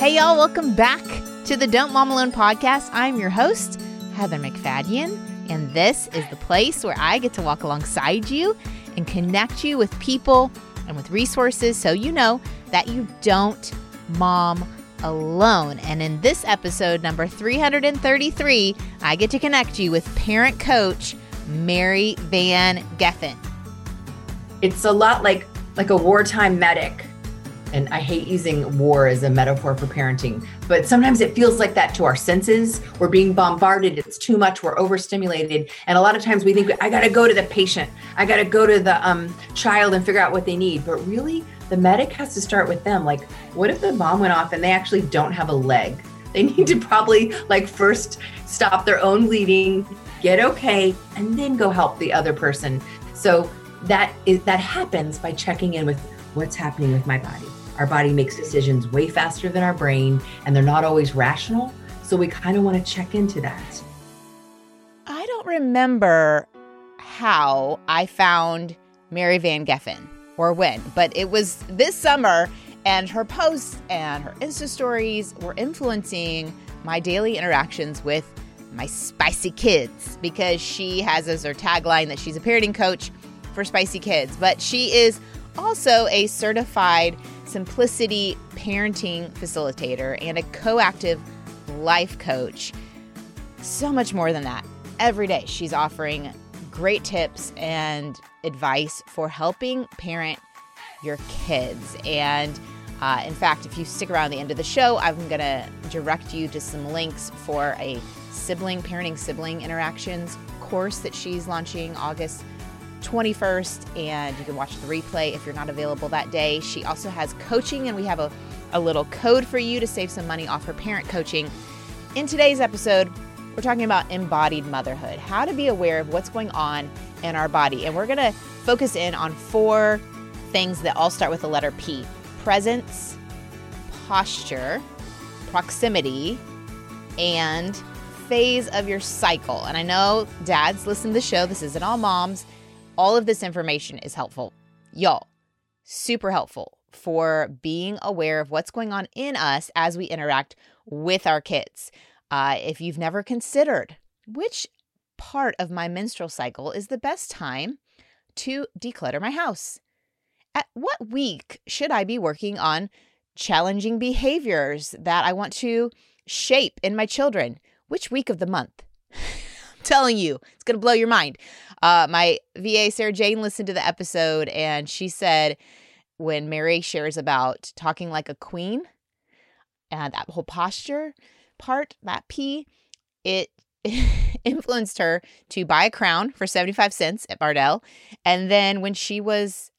Hey, y'all, welcome back to the Don't Mom Alone podcast. I'm your host, Heather MacFadyen, and this is the place where I get to walk alongside you and connect you with people and with resources so you know that you don't mom alone. And in this episode, number 333, I get to connect you with parent coach Mary Van Geffen. It's a lot like like a wartime medic and I hate using war as a metaphor for parenting, but sometimes it feels like that to our senses. We're being bombarded, it's too much, we're overstimulated. And a lot of times we think, I gotta go to the patient, I gotta go to the um, child and figure out what they need. But really, the medic has to start with them. Like, what if the bomb went off and they actually don't have a leg? They need to probably like first stop their own bleeding, get okay, and then go help the other person. So that is that happens by checking in with what's happening with my body. Our body makes decisions way faster than our brain, and they're not always rational. So we kind of want to check into that. I don't remember how I found Mary Van Geffen or when, but it was this summer, and her posts and her Insta stories were influencing my daily interactions with my spicy kids because she has as her tagline that she's a parenting coach for spicy kids, but she is also a certified simplicity parenting facilitator and a coactive life coach. So much more than that. Every day, she's offering great tips and advice for helping parent your kids. And uh, in fact, if you stick around the end of the show, I'm going to direct you to some links for a sibling parenting sibling interactions course that she's launching August 21st, and you can watch the replay if you're not available that day. She also has coaching, and we have a, a little code for you to save some money off her parent coaching. In today's episode, we're talking about embodied motherhood, how to be aware of what's going on in our body. And we're going to focus in on four things that all start with the letter P presence, posture, proximity, and phase of your cycle. And I know dads listen to the show, this isn't all moms all of this information is helpful. Y'all, super helpful for being aware of what's going on in us as we interact with our kids. Uh, if you've never considered which part of my menstrual cycle is the best time to declutter my house, at what week should I be working on challenging behaviors that I want to shape in my children? Which week of the month? telling you, it's going to blow your mind. Uh, my VA, Sarah Jane, listened to the episode and she said when Mary shares about talking like a queen and that whole posture part, that P, it influenced her to buy a crown for 75 cents at Bardell. And then when she was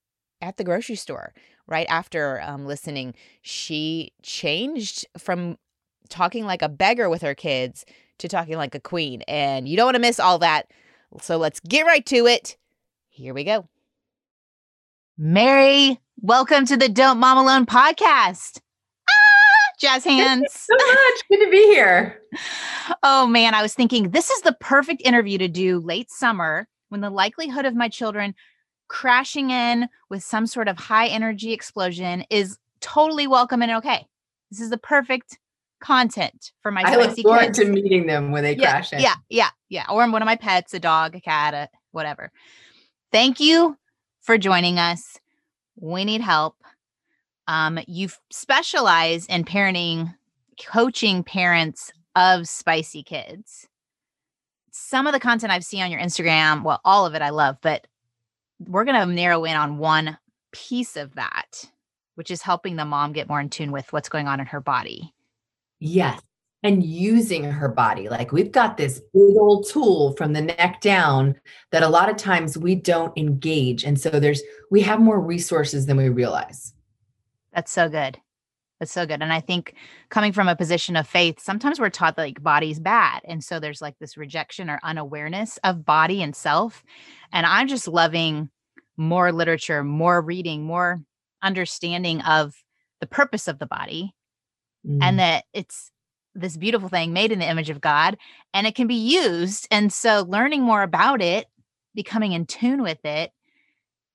at the grocery store, right after um, listening, she changed from talking like a beggar with her kids to talking like a queen. And you don't want to miss all that. So let's get right to it. Here we go. Mary, welcome to the Don't Mom Alone podcast. Ah, jazz hands. so much. Good to be here. Oh man, I was thinking this is the perfect interview to do late summer when the likelihood of my children crashing in with some sort of high energy explosion is totally welcome and okay. This is the perfect content for my I look forward kids. to meeting them when they yeah, crash in. Yeah, yeah, yeah. Or one of my pets, a dog, a cat, a whatever. Thank you for joining us. We need help. Um, you specialize in parenting, coaching parents of spicy kids. Some of the content I've seen on your Instagram, well, all of it I love, but we're going to narrow in on one piece of that, which is helping the mom get more in tune with what's going on in her body. Yes. And using her body. Like we've got this big old tool from the neck down that a lot of times we don't engage. And so there's, we have more resources than we realize. That's so good. That's so good. And I think coming from a position of faith, sometimes we're taught that like body's bad. And so there's like this rejection or unawareness of body and self. And I'm just loving more literature, more reading, more understanding of the purpose of the body mm. and that it's this beautiful thing made in the image of God and it can be used. And so learning more about it, becoming in tune with it,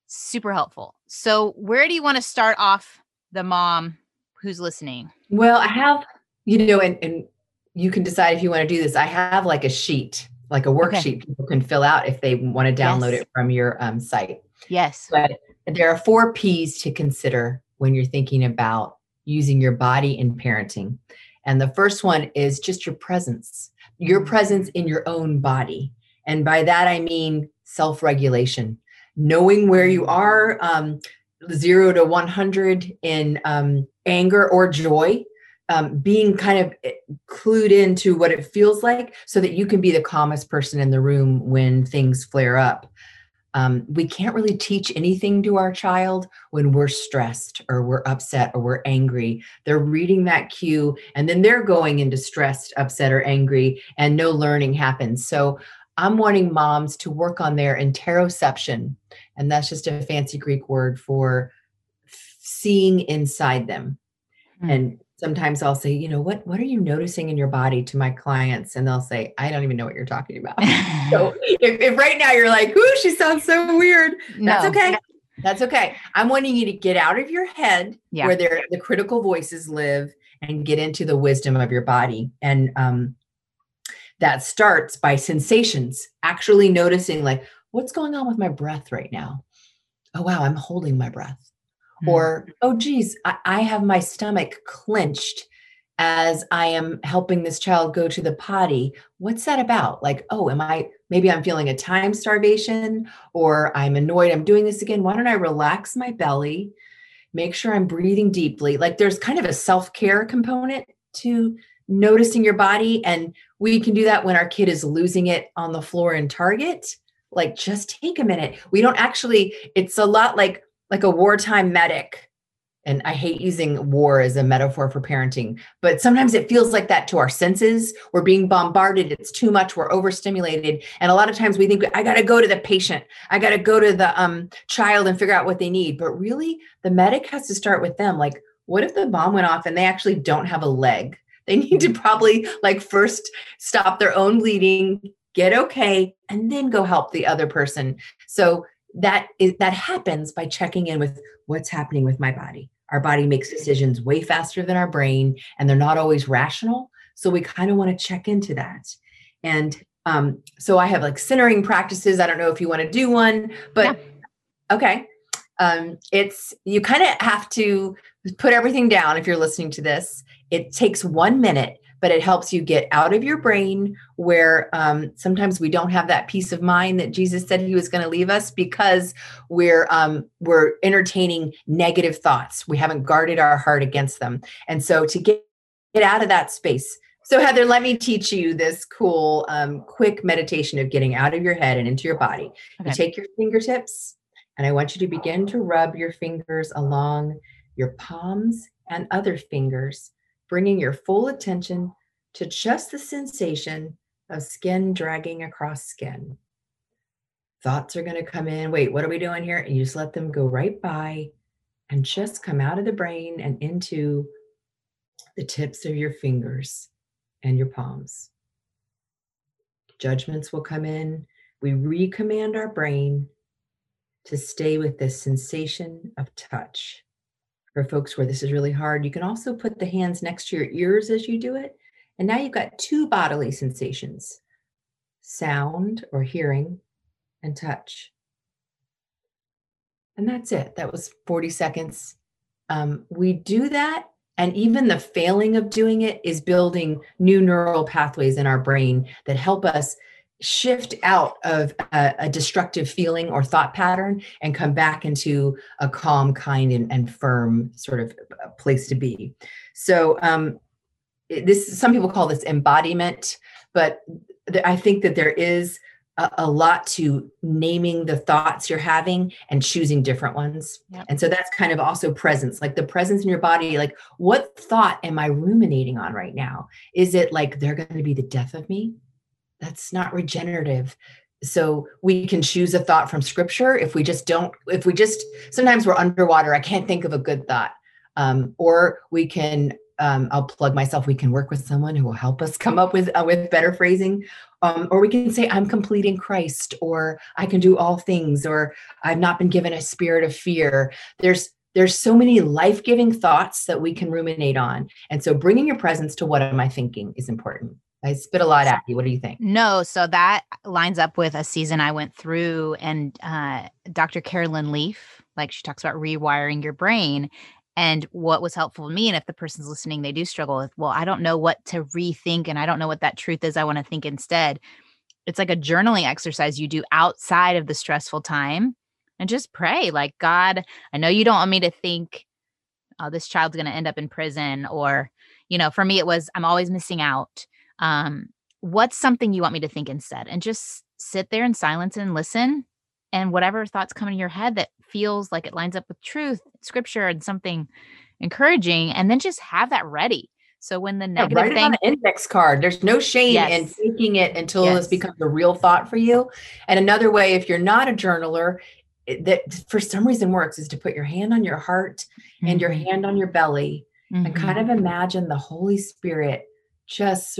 super helpful. So, where do you want to start off the mom who's listening? Well, I have, you know, and, and you can decide if you want to do this. I have like a sheet, like a worksheet okay. people can fill out if they want to download yes. it from your um, site. Yes. But there are four P's to consider when you're thinking about using your body in parenting. And the first one is just your presence, your presence in your own body. And by that, I mean self regulation, knowing where you are, um, zero to 100 in um, anger or joy. Um, being kind of eh, clued into what it feels like so that you can be the calmest person in the room when things flare up. Um, we can't really teach anything to our child when we're stressed or we're upset or we're angry. They're reading that cue and then they're going into stressed, upset, or angry, and no learning happens. So I'm wanting moms to work on their interoception. And that's just a fancy Greek word for seeing inside them. Mm. And sometimes I'll say, you know, what what are you noticing in your body to my clients? And they'll say, I don't even know what you're talking about. so if, if, right now you're like, ooh, she sounds so weird, that's no. okay. That's okay. I'm wanting you to get out of your head yeah. where the critical voices live and get into the wisdom of your body. And um, that starts by sensations, actually noticing like, what's going on with my breath right now? Oh, wow, I'm holding my breath. Mm-hmm. Or, oh, geez, I, I have my stomach clenched as I am helping this child go to the potty. What's that about? Like, oh, am I maybe I'm feeling a time starvation or I'm annoyed I'm doing this again? Why don't I relax my belly? Make sure I'm breathing deeply. Like there's kind of a self-care component to noticing your body and we can do that when our kid is losing it on the floor in target like just take a minute we don't actually it's a lot like like a wartime medic. And i hate using war as a metaphor for parenting but sometimes it feels like that to our senses. We're being bombarded. It's too much. We're overstimulated. And a lot of times we think i got to go to the patient. I got to go to the um, child and figure out what they need. But really the medic has to start with them. Like what if the bomb went off and they actually don't have a leg? They need to probably like first stop their own bleeding, get okay, and then go help the other person. So that is that happens by checking in with what's happening with my body. Our body makes decisions way faster than our brain, and they're not always rational. So we kind of want to check into that. And um, so I have like centering practices. I don't know if you want to do one, but yeah. okay. Um, it's you kind of have to put everything down if you're listening to this it takes one minute, but it helps you get out of your brain where um, sometimes we don't have that peace of mind that Jesus said He was going to leave us because we're um, we're entertaining negative thoughts. We haven't guarded our heart against them, and so to get get out of that space. So Heather, let me teach you this cool, um, quick meditation of getting out of your head and into your body. Okay. You take your fingertips, and I want you to begin to rub your fingers along your palms and other fingers bringing your full attention to just the sensation of skin dragging across skin. Thoughts are going to come in. Wait, what are we doing here? And you just let them go right by and just come out of the brain and into the tips of your fingers and your palms. Judgments will come in. We recommand our brain to stay with this sensation of touch for folks where this is really hard, you can also put the hands next to your ears as you do it. And now you've got two bodily sensations sound or hearing and touch. And that's it. That was 40 seconds. Um, we do that. And even the failing of doing it is building new neural pathways in our brain that help us shift out of a, a, destructive feeling or thought pattern and come back into a calm, kind, and, and firm sort of place to be. So, um, this some people call this embodiment, but th- I think that there is a, a, lot to naming the thoughts you're having and choosing different ones. Yep. And so that's kind of also presence, like the presence in your body. Like, what thought am I ruminating on right now? Is it like they're going to be the death of me? That's not regenerative. So we can choose a thought from scripture if we just don't if we just sometimes we're underwater i can't think of a good thought. Um, or we can um, i'll plug myself we can work with someone who will help us come up with uh, with better phrasing. Um, or we can say i'm complete in christ or i can do all things or i've not been given a spirit of fear. There's there's so many life-giving thoughts that we can ruminate on. And so bringing your presence to what am i thinking is important i spit a lot at you. What do you think? No so that lines up with a season i went through and uh, dr carolyn leaf like she talks about rewiring your brain and what was helpful to me and if the person's listening they do struggle with well i don't know what to rethink and i don't know what that truth is i want to think instead. It's like a journaling exercise you do outside of the stressful time and just pray like god i know you don't want me to think oh this child's going to end up in prison or you know for me it was i'm always missing out um what's something you want me to think instead and just sit there in silence and listen and whatever thoughts come in your head that feels like it lines up with truth scripture and something encouraging and then just have that ready so when the negative yeah, write thing, on an index card. There's no shame yes. in taking it until yes. it's becomes a real thought for you. And another way, if you're not a journaler, that for some reason works is to put your hand on your heart mm-hmm. and your mm-hmm. hand on your belly mm-hmm. and kind of imagine the Holy Spirit just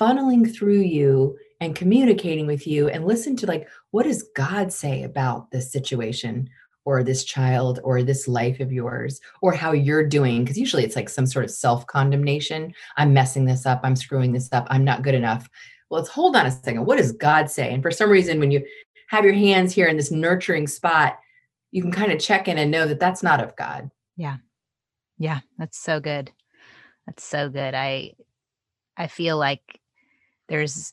funneling through you and communicating with you and listen to like what does God say about this situation or this child or this life of yours or how you're doing because usually it's like some sort of self condemnation i'm messing this up i'm screwing this up i'm not good enough well let's hold on a second what does god say and for some reason when you have your hands here in this nurturing spot, you can kind of check in and know that that's not of God. Yeah. Yeah, that's so good. That's so good. I I feel like there's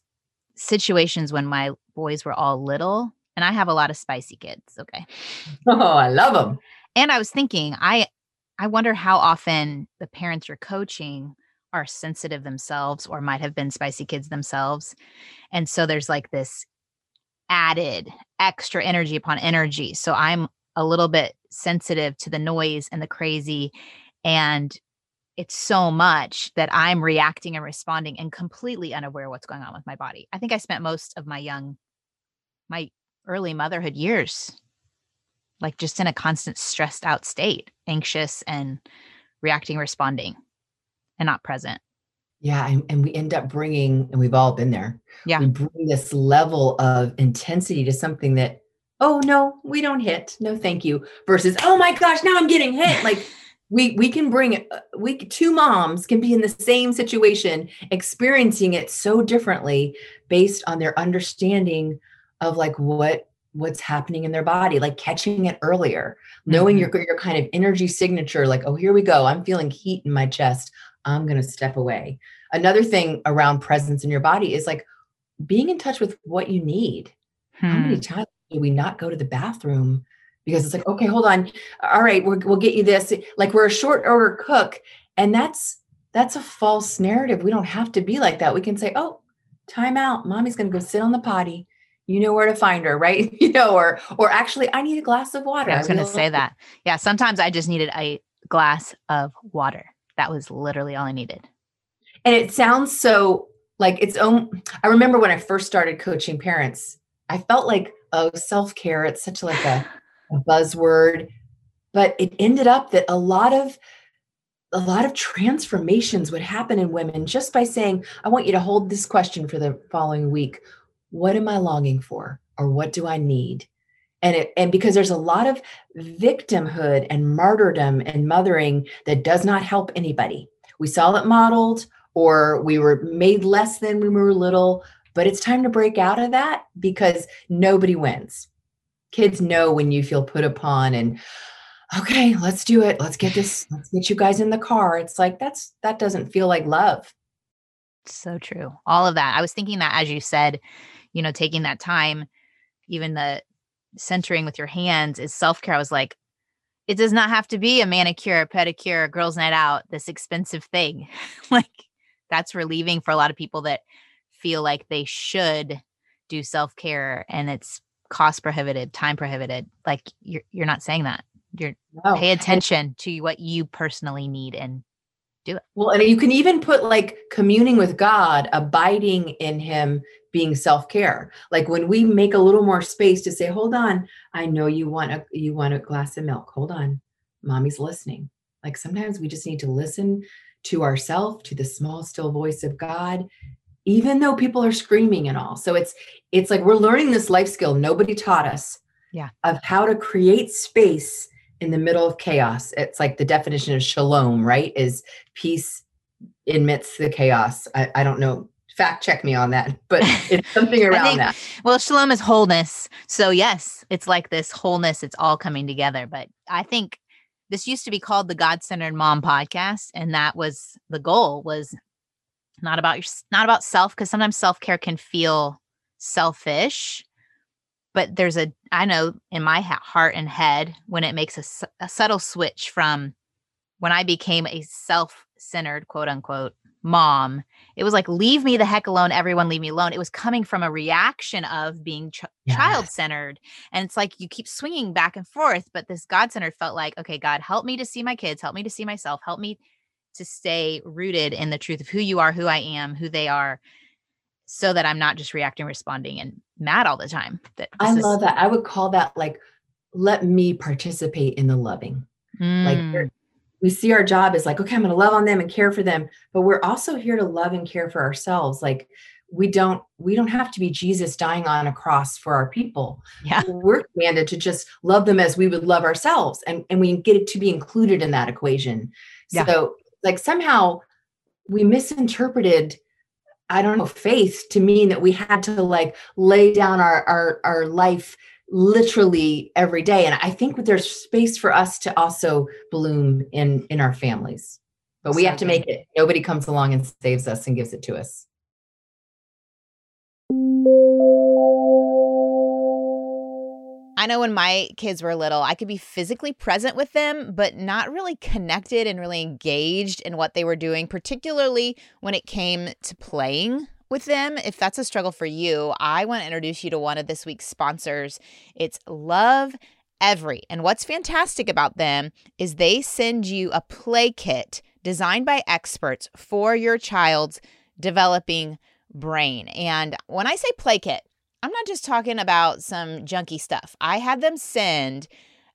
situations when my boys were all little and I have a lot of spicy kids, okay? Oh, I love them. And I was thinking, I I wonder how often the parents you're coaching are sensitive themselves or might have been spicy kids themselves. And so there's like this added extra energy upon energy. So I'm a little bit sensitive to the noise and the crazy. And it's so much that I'm reacting and responding and completely unaware what's going on with my body. I think I spent most of my young, my early motherhood years, like just in a constant stressed out state, anxious and reacting, responding, and not present. Yeah, and, and we end up bringing, and we've all been there. Yeah, we bring this level of intensity to something that, oh no, we don't hit. No, thank you. Versus, oh my gosh, now I'm getting hit. Like we we can bring uh, we two moms can be in the same situation, experiencing it so differently based on their understanding of like what what's happening in their body, like catching it earlier, knowing mm-hmm. your your kind of energy signature. Like, oh, here we go. I'm feeling heat in my chest I'm going to step away. Another thing around presence in your body is like being in touch with what you need. Hmm. How many hmm. times do we not go to the bathroom because it's like, okay, hold on. All right, we will get you this. Like we're a short order cook. And that's that's a false narrative. We don't have to be like that. We can say, oh, time out. Mommy's going to go sit on the potty. You know where to find her, right? you know, or or actually, I need a glass of water. I was going to say that. Yeah, sometimes I just needed a glass of water. That was literally all I needed. And it sounds so like its own. I remember when I first started coaching parents, I felt like, oh, self care, it's such like a, a buzzword. But it ended up that a lot of a lot of transformations would happen in women just by saying, I want you to hold this question for the following week. What am I longing for? Or what do I need? and it and because there's a lot of victimhood and martyrdom and mothering that does not help anybody we saw it modeled or we were made less than when we were little but it's time to break out of that because nobody wins kids know when you feel put upon and okay let's do it. Let's get this let's get you guys in the car. It's like that's that doesn't feel like love. So true. All of that. I was thinking that as you said you know taking that time even the centering with your hands is self care. I was like, it does not have to be a manicure, a pedicure, a girls' night out, this expensive thing. like that's relieving for a lot of people that feel like they should do self care and it's cost prohibited, time prohibited. Like you're you're not saying that. You're no. pay attention to what you personally need and do it. Well, and you can even put like communing with God, abiding in Him, being self-care. Like when we make a little more space to say, "Hold on, I know you want a you want a glass of milk. Hold on, mommy's listening." Like sometimes we just need to listen to ourselves, to the small, still voice of God, even though people are screaming and all. So it's it's like we're learning this life skill nobody taught us. Yeah. Of how to create space in the middle of chaos. It's like the definition of shalom, right? Is peace amidst the chaos. I, I don't know. Fact check me on that, but it's something around think, that. Well, shalom is wholeness. So, yes, it's like this wholeness, it's all coming together. But I think this used to be called the God Centered Mom podcast. And that was the goal was not about your, not about self, because sometimes self care can feel selfish but there's a i know in my heart and head when it makes a, a subtle switch from when i became a self-centered quote unquote mom it was like leave me the heck alone everyone leave me alone. It was coming from a reaction of being ch- child-centered and it's like you keep swinging back and forth but this god-centered felt like okay god help me to see my kids help me to see myself help me to stay rooted in the truth of who you are who i am who they are so that I'm not just reacting, responding, and mad all the time. That I is- love that. I would call that like, let me participate in the loving. Mm. Like we see our job as like, okay, I'm going to love on them and care for them, but we're also here to love and care for ourselves. Like we don't we don't have to be Jesus dying on a cross for our people. Yeah. We're commanded to just love them as we would love ourselves. And, and we get it to be included in that equation. Yeah. So like somehow we misinterpreted I don't know, faith to mean that we had to like lay down our our our life literally every day. And I think there's space for us to also bloom in in our families. But we have to make it. Nobody comes along and saves us and gives it to us. I know when my kids were little, I could be physically present with them, but not really connected and really engaged in what they were doing, particularly when it came to playing with them. If that's a struggle for you, I want to introduce you to one of this week's sponsors. It's Love Every. And what's fantastic about them is they send you a play kit designed by experts for your child's developing brain. And when I say play kit, I'm not just talking about some junky stuff. I had them send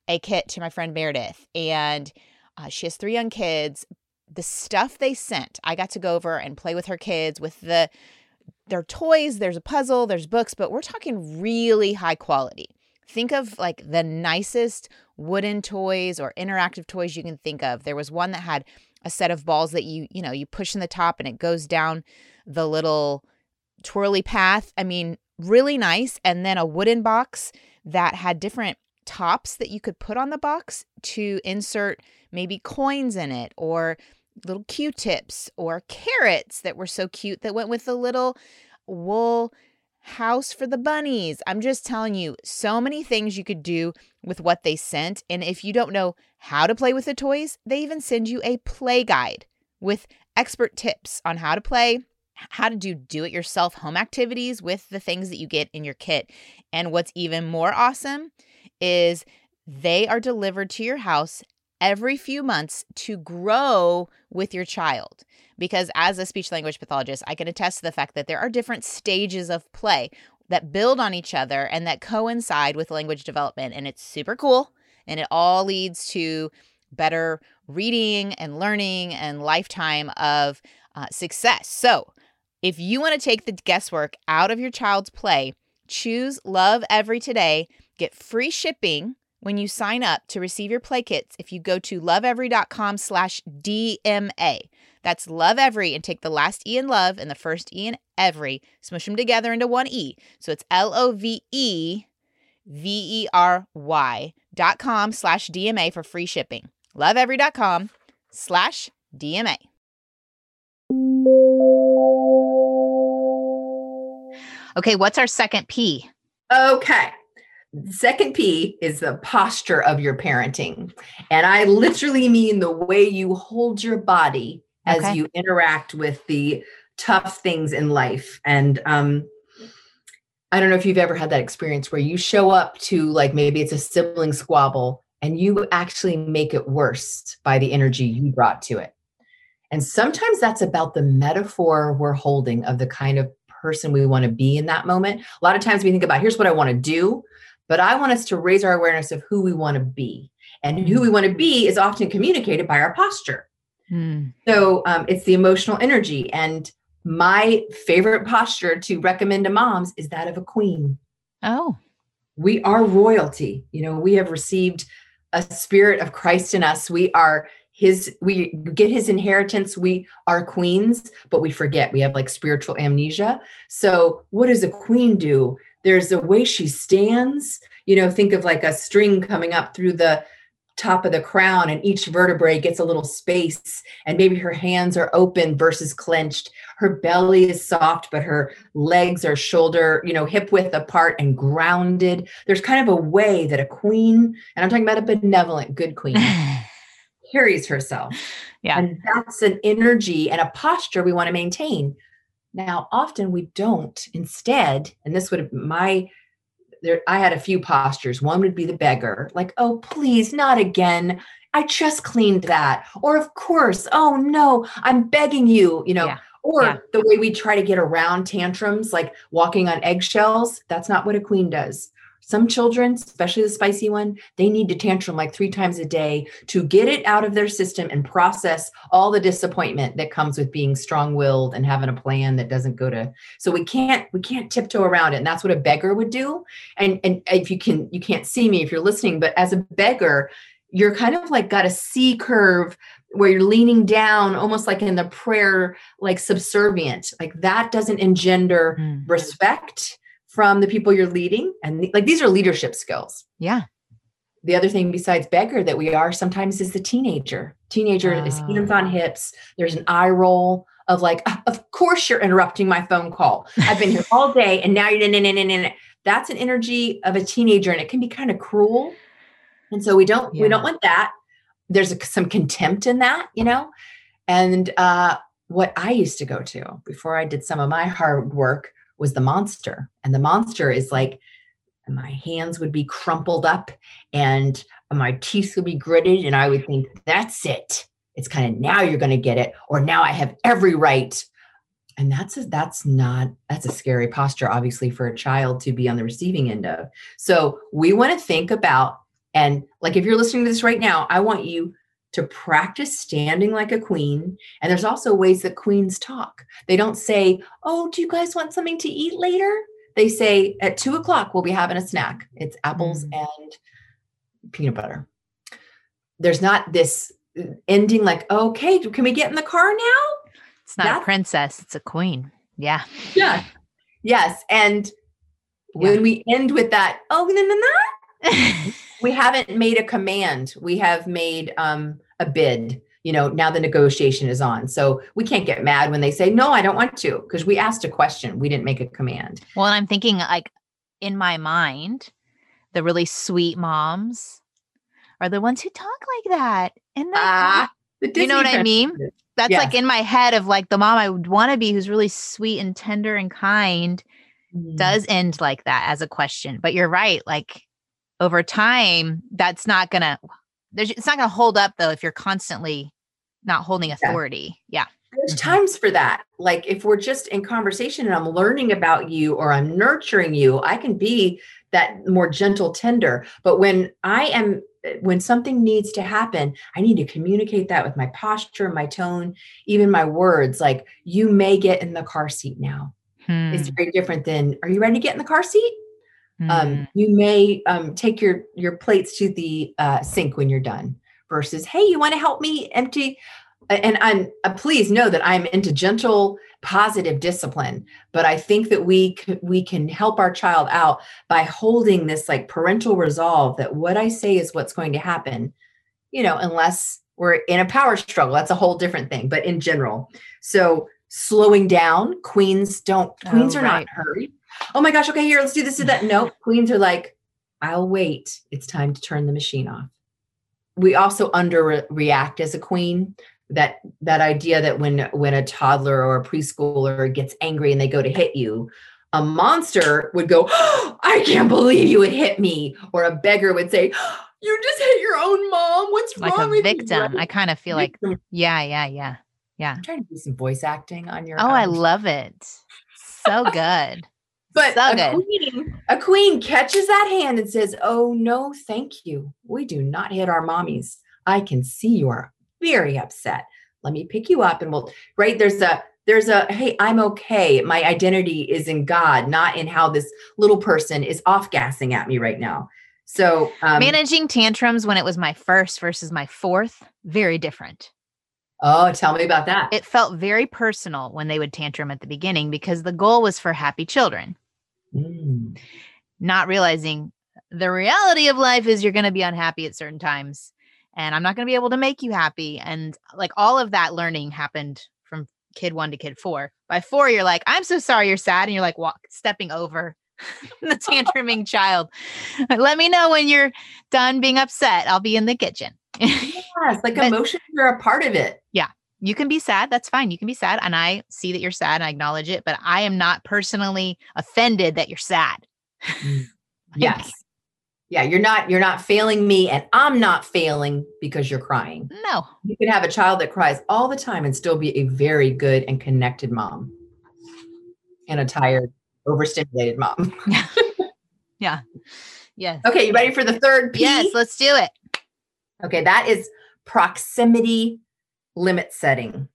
a kit to my friend Meredith, and uh, she has three young kids. The stuff they sent, I got to go over and play with her kids with the their toys. There's a puzzle, there's books, but we're talking really high quality. Think of like the nicest wooden toys or interactive toys you can think of. There was one that had a set of balls that you, you know, you push in the top and it goes down the little twirly path. I mean, really nice. And then a wooden box that had different tops that you could put on the box to insert maybe coins in it or little q-tips or carrots that were so cute that went with the little wool house for the bunnies. I'm just telling you, so many things you could do with what they sent. And if you don't know how to play with the toys, they even send you a play guide with expert tips on how to play how to do do it yourself home activities with the things that you get in your kit. And what's even more awesome is they are delivered to your house every few months to grow with your child. Because as a speech language pathologist, I can attest to the fact that there are different stages of play that build on each other and that coincide with language development. And it's super cool. And it all leads to better reading and learning and lifetime of uh, success. So, if you want to take the guesswork out of your child's play, choose Love Every today. Get free shipping when you sign up to receive your play kits if you go to loveevery.com slash DMA. That's Love Every and take the last E in love and the first E in every, smush them together into one E. So it's L O V E V E R Y dot com slash DMA for free shipping. Loveevery.com slash DMA. Okay, what's our second P? Okay. Second P is the posture of your parenting. And I literally mean the way you hold your body as okay. you interact with the tough things in life. And um, I don't know if you've ever had that experience where you show up to like maybe it's a sibling squabble and you actually make it worse by the energy you brought to it. And sometimes that's about the metaphor we're holding of the kind of person we want to be in that moment. A lot of times we think about here's what I want to do, but I want us to raise our awareness of who we want to be. And who we want to be is often communicated by our posture. Hmm. So um, it's the emotional energy. And my favorite posture to recommend to moms is that of a queen. Oh. We are royalty. You know, we have received a spirit of Christ in us. We are his we get his inheritance we are queens but we forget we have like spiritual amnesia. So what does a queen do? There's a way she stands you know think of like a string coming up through the top of the crown and each vertebrae gets a little space and maybe her hands are open versus clenched. Her belly is soft but her legs are shoulder you know hip width apart and grounded. There's kind of a way that a queen and i'm talking about a benevolent good queen carries herself. Yeah. and that's an energy and a posture we want to maintain. Now often we don't. Instead and this would have my there i had a few postures. One would be the beggar like oh please not again. I just cleaned that. Or of course. Oh no. I'm begging you you know? Yeah. or Yeah. the way we try to get around tantrums like walking on eggshells that's not what a queen does some children especially the spicy one they need to tantrum like three times a day to get it out of their system and process all the disappointment that comes with being strong-willed and having a plan that doesn't go to so we can't we can't tiptoe around it and that's what a beggar would do and and if you can you can't see me if you're listening but as a beggar you're kind of like got a c curve where you're leaning down almost like in the prayer like subservient like that doesn't engender Mm. respect from the people you're leading and the- like these are leadership skills. Yeah. the other thing besides beggar that we are sometimes is the teenager. Teenager is Oh. hands on hips. There's an eye roll of like "Ah, of course you're interrupting my phone call. I've been here all day and now you're in in in that's an energy of a teenager and it can be kind of cruel. And so we don't we don't want that. There's a, some contempt in that you know? And uh what i used to go to before i did some of my hard work was the monster. And the monster is like my hands would be crumpled up and my teeth would be gritted. And i would think that's it. It's kind of now you're going to get it. Or now i have every right. And that's a, that's not that's a scary posture obviously for a child to be on the receiving end of. So we want to think about and like if you're listening to this right now i want you to practice standing like a queen. And there's also ways that queens talk. They don't say oh do you guys want something to eat later? They say at two o'clock we'll be having a snack. It's apples Mm. and peanut butter. There's not this ending like okay can we get in the car now? It's not That's- a princess, it's a queen. Yeah. yeah. Yes and when we end with that oh no no no we haven't made a command. We have made um a bid you know now the negotiation is on so we can't get mad when they say no i don't want to because we asked a question we didn't make a command well, and I'm thinking like in my mind, the really sweet moms are the ones who talk like that. And that the you know what I mean? That's like in my head of like the mom I would want to be who's really sweet and tender and kind Mm. does end like that as a question. But you're right. Like over time, that's not gonna there's it's not gonna hold up though if you're constantly not holding authority. Yeah. there's Mhm. times for that. Like if we're just in conversation and i'm learning about you or i'm nurturing you i can be that more gentle tender. But when i am when something needs to happen i need to communicate that with my posture my tone even my words. Like you may get in the car seat now. It's Hmm, very different than are you ready to get in the car seat um, you may um, take your your plates to the uh, sink when you're done versus hey you want to help me empty? And i'm uh, please know that i'm into gentle positive discipline but i think that we c- we can help our child out by holding this like parental resolve that what i say is what's going to happen you know unless we're in a power struggle. That's a whole different thing but in general. So slowing down queens don't queens Oh, are not right. a hurry oh my gosh, okay, here, let's do this, do that. No, queens are like, I'll wait. It's time to turn the machine off. We also underreact as a queen. That that idea that when when a toddler or a preschooler gets angry and they go to hit you, a monster would go, oh, I can't believe you would hit me. Or a beggar would say, You just hit your own mom. What's like wrong a with victim. you? I kind of feel like yeah, yeah, yeah. Yeah. I'm trying to do some voice acting on your Oh, I um, love it. So good. But So a queen, a queen catches that hand and says, "Oh no, thank you. We do not hit our mommies. I can see you are very upset. Let me pick you up and we'll right there's a there's a hey, I'm okay. My identity is in God, not in how this little person is off gassing at me right now. So um, Managing tantrums when it was my first versus my fourth, very different. Oh, tell me about that. It felt very personal when they would tantrum at the beginning because the goal was for happy children, Mm. not realizing the reality of life is you're going to be unhappy at certain times and I'm not going to be able to make you happy. And like all of that learning happened from kid one to kid four. By four, you're like, I'm so sorry you're sad. And you're like, walk, stepping over the tantruming child. Let me know when you're done being upset. I'll be in the kitchen. Yes, like But- emotions are a part of it. You can be sad. That's fine. You can be sad. And I see that you're sad and I acknowledge it, but I am not personally offended that you're sad. Mm. Yes. Yeah, you're not you're not failing me and I'm not failing because you're crying. No. You can have a child that cries all the time and still be a very good and connected mom. And a tired, overstimulated mom. Yeah. yeah. Yes. Okay, you ready for the third P? Yes, let's do it. Okay, that is proximity limit setting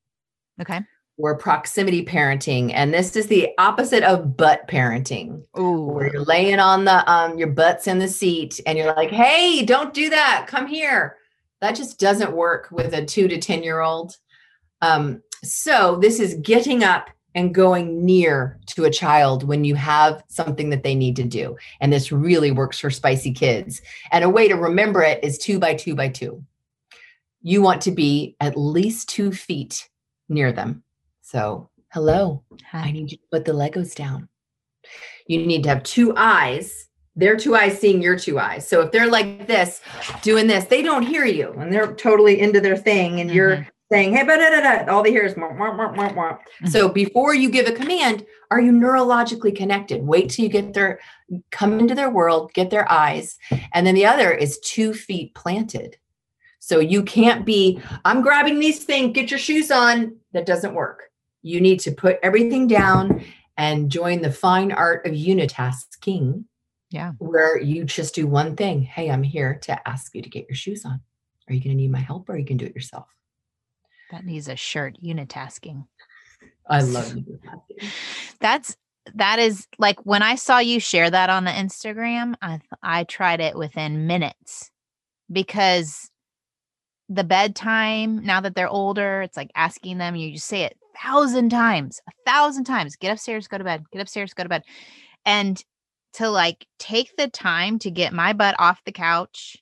Okay. or proximity parenting. And this is the opposite of butt parenting. Ooh. where you're laying on the um your butt's in the seat and you're like hey don't do that come here that just doesn't work with a two to ten year old um so this is getting up and going near to a child when you have something that they need to do and this really works for spicy kids and a way to remember it is two by two by two you want to be at least two feet near them so hello Hi. I need you to put the Legos down. You need to have two eyes. Their two eyes seeing your two eyes. So if they're like this, doing this, they don't hear you and they're totally into their thing and you're Mhm. saying, hey, but da, da, all they hear is wah, wah, wah, wah. Mhm. So before you give a command, are you neurologically connected? Wait till you get their come into their world, get their eyes. And then the other is two feet planted. So you can't be, I'm grabbing these things, get your shoes on. That doesn't work. You need to put everything down and join the fine art of unitasking. Yeah. Where you just do one thing. Hey, I'm here to ask you to get your shoes on. Are you going to need my help or you can do it yourself? That needs a shirt, unitasking. I love unitasking. That's that is like when I saw you share that on the Instagram, I I tried it within minutes because the bedtime now that they're older, it's like asking them, you just say it a thousand times, a thousand times, get upstairs, go to bed, get upstairs, go to bed. And to like take the time to get my butt off the couch,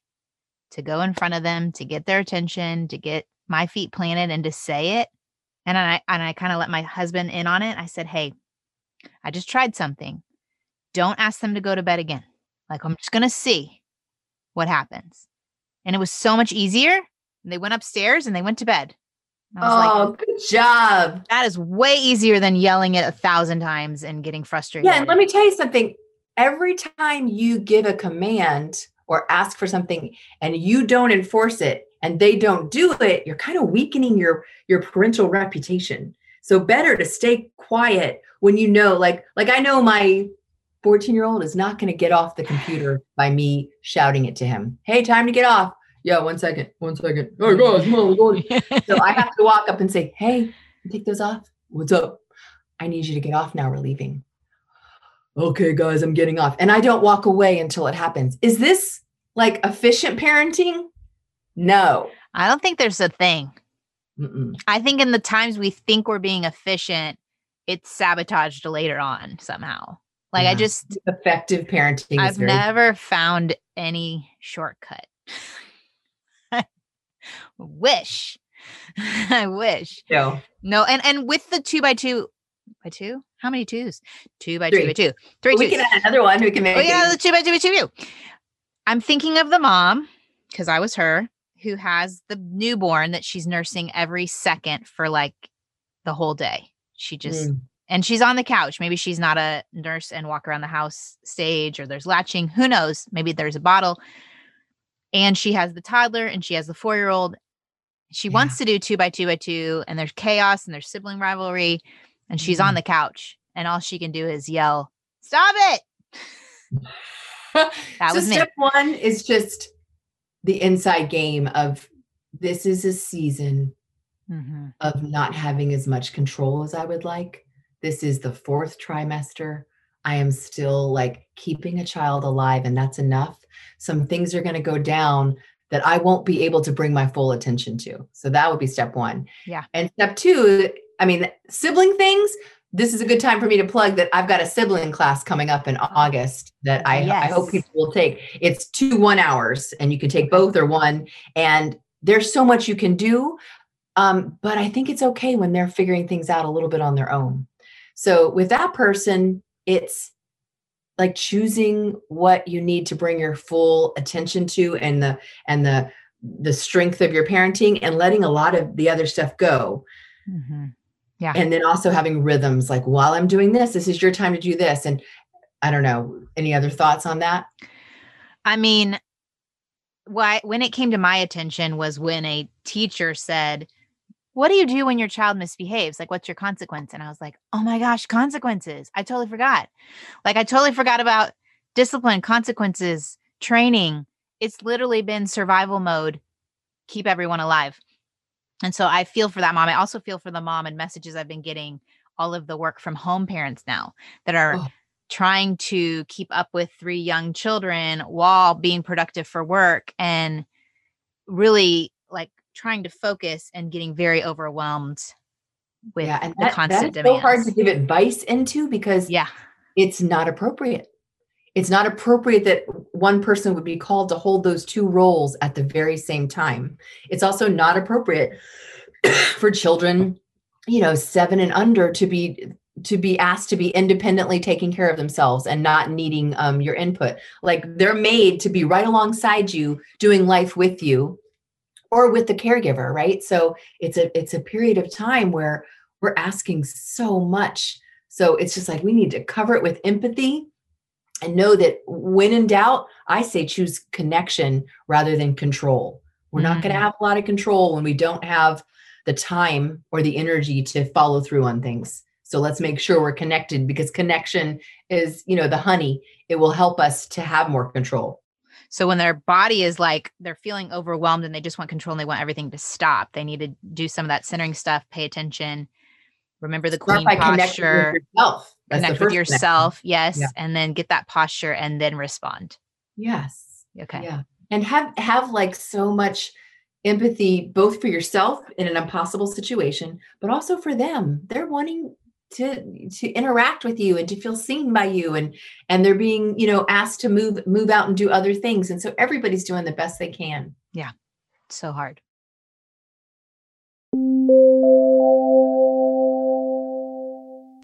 to go in front of them, to get their attention, to get my feet planted and to say it. And I and I kind of let my husband in on it. I said, "Hey, I just tried something. Don't ask them to go to bed again. Like I'm just to see what happens." And it was so much easier. And they went upstairs and they went to bed. I was Oh, like, good job. that is way easier than yelling it a thousand times and getting frustrated. Yeah, and let me tell you something. Every time you give a command or ask for something and you don't enforce it and they don't do it, you're kind of weakening your your parental reputation. So better to stay quiet when you know like like I know my 14-year-old is not going to get off the computer by me shouting it to him. Hey, time to get off. Yeah, one second. One second. Oh guys, come on, we're going. So I have to walk up and say, Hey, take those off. What's up? I need you to get off now. We're leaving. Okay, guys, I'm getting off. And I don't walk away until it happens. Is this like efficient parenting? No. I don't think there's a thing. Mm-mm. I think in the times we think we're being efficient, it's sabotaged later on somehow. Like I just Effective parenting. I've very- never found any shortcut. wish. I wish. No. No, and and with the two by two by two, how many twos? Two by two Three. by two. Three We can add another one. We can make Oh yeah, the two by two by two. two. I'm thinking of the mom because I was her who has the newborn that she's nursing every second for like the whole day. She just Mm. and she's on the couch. Maybe she's not a nurse and walk around the house stage or there's latching. Who knows? Maybe there's a bottle. And she has the toddler and she has the four year old. She Yeah. wants to do two by two by two, and there's chaos and there's sibling rivalry. And she's on Mm. the couch, and all she can do is yell, Stop it. That so was me. step one is just the inside game of this is a season Mhm. of not having as much control as I would like. This is the fourth trimester. I am still like keeping a child alive and that's enough. Some things are going to go down that I won't be able to bring my full attention to. So that would be step one. Yeah. And step two, I mean, sibling things. This is a good time for me to plug that I've got a sibling class coming up in August that I, Yes. I hope people will take. It's two one hours and you can take both or one. And there's so much you can do. Um, but I think it's okay when they're figuring things out a little bit on their own. So with that person, it's like choosing what you need to bring your full attention to and the and the the strength of your parenting and letting a lot of the other stuff go. Mhm. and then also having rhythms like while i'm doing this this is your time to do this. And i don't know any other thoughts on that? I mean, why when it came to my attention was when a teacher said, "What do you do when your child misbehaves? Like, what's your consequence?" And I was like, "Oh my gosh, consequences! I totally forgot. Like, I totally forgot about discipline, consequences, training. It's literally been survival mode, keep everyone alive." And so I feel for that mom. I also feel for the mom and messages I've been getting. All of the work from home parents now that are Oh. trying to keep up with three young children while being productive for work and really like trying to focus and getting very overwhelmed with yeah and the that, constant that's so hard to give advice into because yeah. it's not appropriate. It's not appropriate that one person would be called to hold those two roles at the very same time. It's also not appropriate for children you know 7 and under to be to be asked to be independently taking care of themselves and not needing um, your input. Like they're made to be right alongside you doing life with you or with the caregiver right so it's a it's a period of time where we're asking so much so it's just like we need to cover it with empathy and know that when in doubt, I say choose connection rather than control. We're not going to mm-hmm. have a lot of control when we don't have the time or the energy to follow through on things. So let's make sure we're connected because connection is, you know, the honey. It will help us to have more control. So when their body is like they're feeling overwhelmed and they just want control and they want everything to stop, they need to do some of that centering stuff, pay attention, remember the Start queen posture, with yourself. That's connect with connection. yourself, yes, Yeah. and then get that posture and then respond. Yes. Okay. Yeah. And have have like so much empathy both for yourself in an impossible situation, but also for them. They're wanting to to interact with you and to feel seen by you and and they're being, you know, asked to move move out and do other things. And so everybody's doing the best they can. Yeah so hard.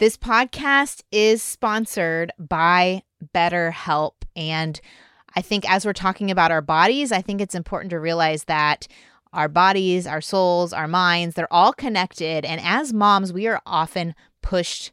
This podcast is sponsored by BetterHelp. And I think as we're talking about our bodies, I think it's important to realize that our bodies, our souls, our minds, they're all connected. And as moms, we are often pushed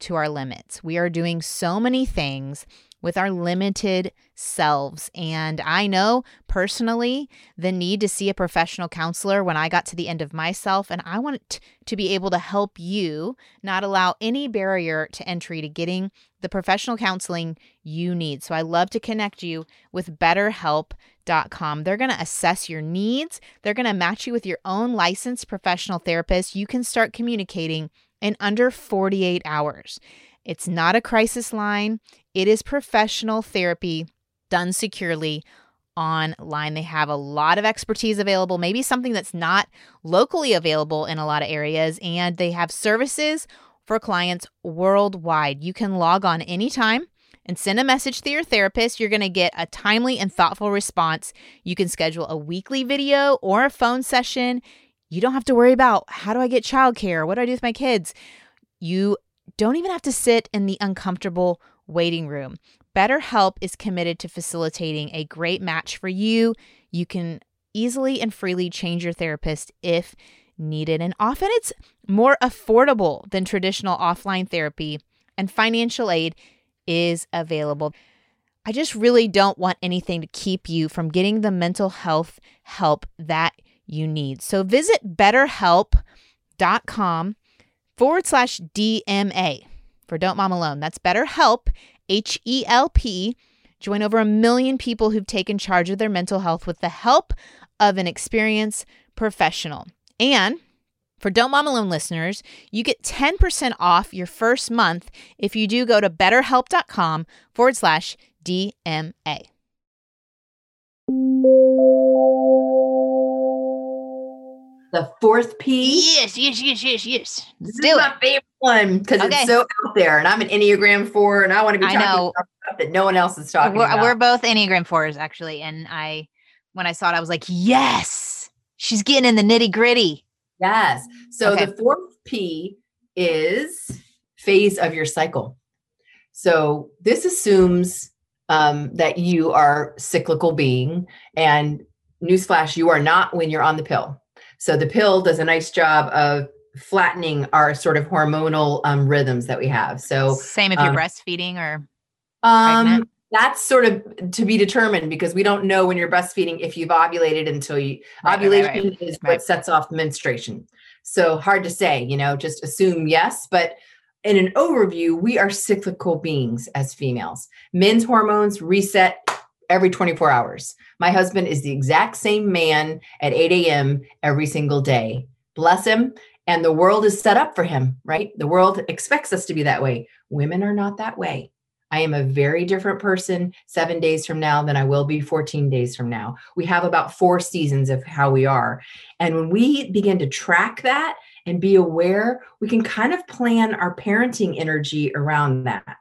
to our limits. We are doing so many things with our limited selves. And I know personally the need to see a professional counselor when I got to the end of myself. And I want to be able to help you not allow any barrier to entry to getting the professional counseling you need. So I love to connect you with betterhelp.com. They're going to assess your needs, they're going to match you with your own licensed professional therapist. You can start communicating in under 48 hours. It's not a crisis line, it is professional therapy done securely online. They have a lot of expertise available, maybe something that's not locally available in a lot of areas, and they have services for clients worldwide. You can log on anytime and send a message to your therapist. You're going to get a timely and thoughtful response. You can schedule a weekly video or a phone session. You don't have to worry about how do I get childcare? What do I do with my kids? You don't even have to sit in the uncomfortable waiting room. BetterHelp is committed to facilitating a great match for you. You can easily and freely change your therapist if needed. And often it's more affordable than traditional offline therapy, and financial aid is available. I just really don't want anything to keep you from getting the mental health help that you need. So visit betterhelp.com forward slash DMA for Don't Mom Alone. That's BetterHelp, H E L P. Join over a million people who've taken charge of their mental health with the help of an experienced professional. And For Don't Mom Alone listeners, you get 10% off your first month if you do go to betterhelp.com forward slash DMA. The fourth P. Yes, yes, yes, yes, yes. This do is it. my favorite one because Okay. it's so out there, and I'm an Enneagram four, and I want to be talking about stuff that no one else is talking We're, about. we're both Enneagram fours, actually. And I, when I saw it, I was like, yes, she's getting in the nitty gritty. Yes. So Okay. the fourth P is phase of your cycle. So this assumes um, that you are cyclical being, and newsflash, you are not when you're on the pill. So the pill does a nice job of flattening our sort of hormonal um, rhythms that we have. So Same if you're um, breastfeeding or um, that's sort of to be determined because we don't know when you're breastfeeding if you've ovulated until you Right, right, right, ovulation is right. what sets off menstruation. So hard to say, you know, just assume yes, but in an overview, we are cyclical beings as females. Men's hormones reset every 24 hours. My husband is the exact same man at 8 a.m. every single day. Bless him. And the world is set up for him, right? The world expects us to be that way. Women are not that way. I am a very different person seven days from now than I will be 14 days from now. We have about four seasons of how we are. And when we begin to track that and be aware, we can kind of plan our parenting energy around that.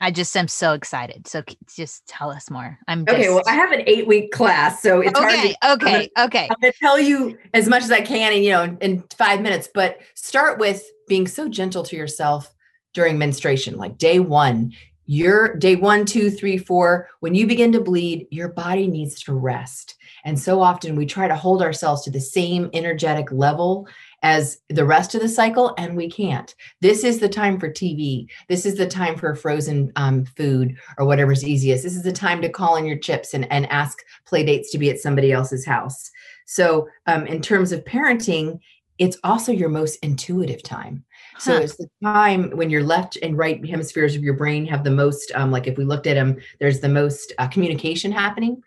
I just am so excited. So just tell us more. I'm Okay, well, I have an eight week class, so it's okay, to. okay, okay. I'm going to tell you as much as I can, and you know, in, in five minutes. But start with being so gentle to yourself during menstruation. Like day one, your day one, two, three, four. When you begin to bleed, your body needs to rest. And so often we try to hold ourselves to the same energetic level as the rest of the cycle, and we can't. This is the time for TV. This is the time for frozen um, food or whatever's easiest. This is the time to call in your chips and, and ask play dates to be at somebody else's house. So, um, in terms of parenting, it's also your most intuitive time. So, Huh. it's the time when your left and right hemispheres of your brain have the most, um, like if we looked at them, there's the most uh, communication happening.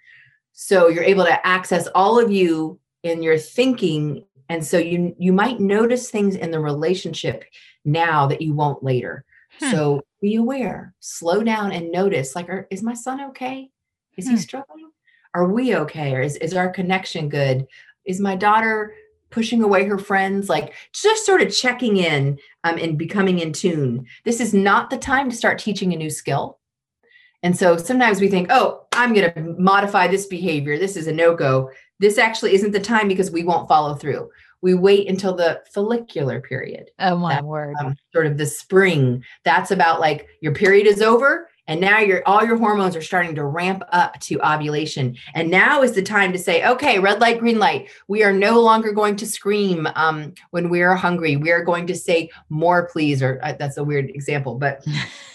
So, you're able to access all of you in your thinking. And so, you you might notice things in the relationship now that you won't later. Hmm. So, be aware, slow down, and notice like, are, is my son okay? Is he Hmm. struggling? Are we okay? Or is, is our connection good? Is my daughter pushing away her friends? Like just sort of checking in um, and becoming in tune. This is not the time to start teaching a new skill. And so sometimes we think, oh, I'm going to modify this behavior. This is a no go. This actually isn't the time because we won't follow through. We wait until the follicular period Oh my that- word. um, sort of the spring. That's about like your period is over and now your all your hormones are starting to ramp up to ovulation. And now is the time to say, okay, red light, green light. We are no longer going to scream um, when we are hungry. We are going to say more, please. Or uh, that's a weird example, but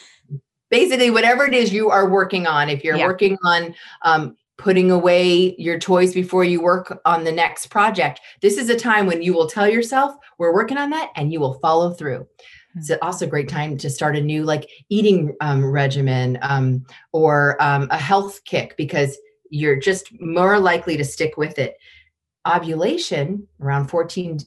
basically, whatever it is you are working on, if you're Yeah. working on um, putting away your toys before you work on the next project, this is a time when you will tell yourself, we're working on that, and you will follow through. It's also a great time to start a new like eating um, regimen um, or um, a health kick because you're just more likely to stick with it. Ovulation around 14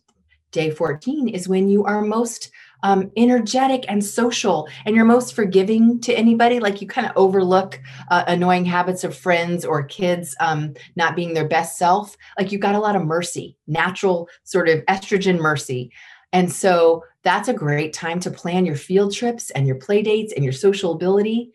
day 14 is when you are most um, energetic and social and you're most forgiving to anybody like you kind of overlook uh, annoying habits of friends or kids um, not being their best self like you've got a lot of mercy natural sort of estrogen mercy and so that's a great time to plan your field trips and your play dates and your social ability.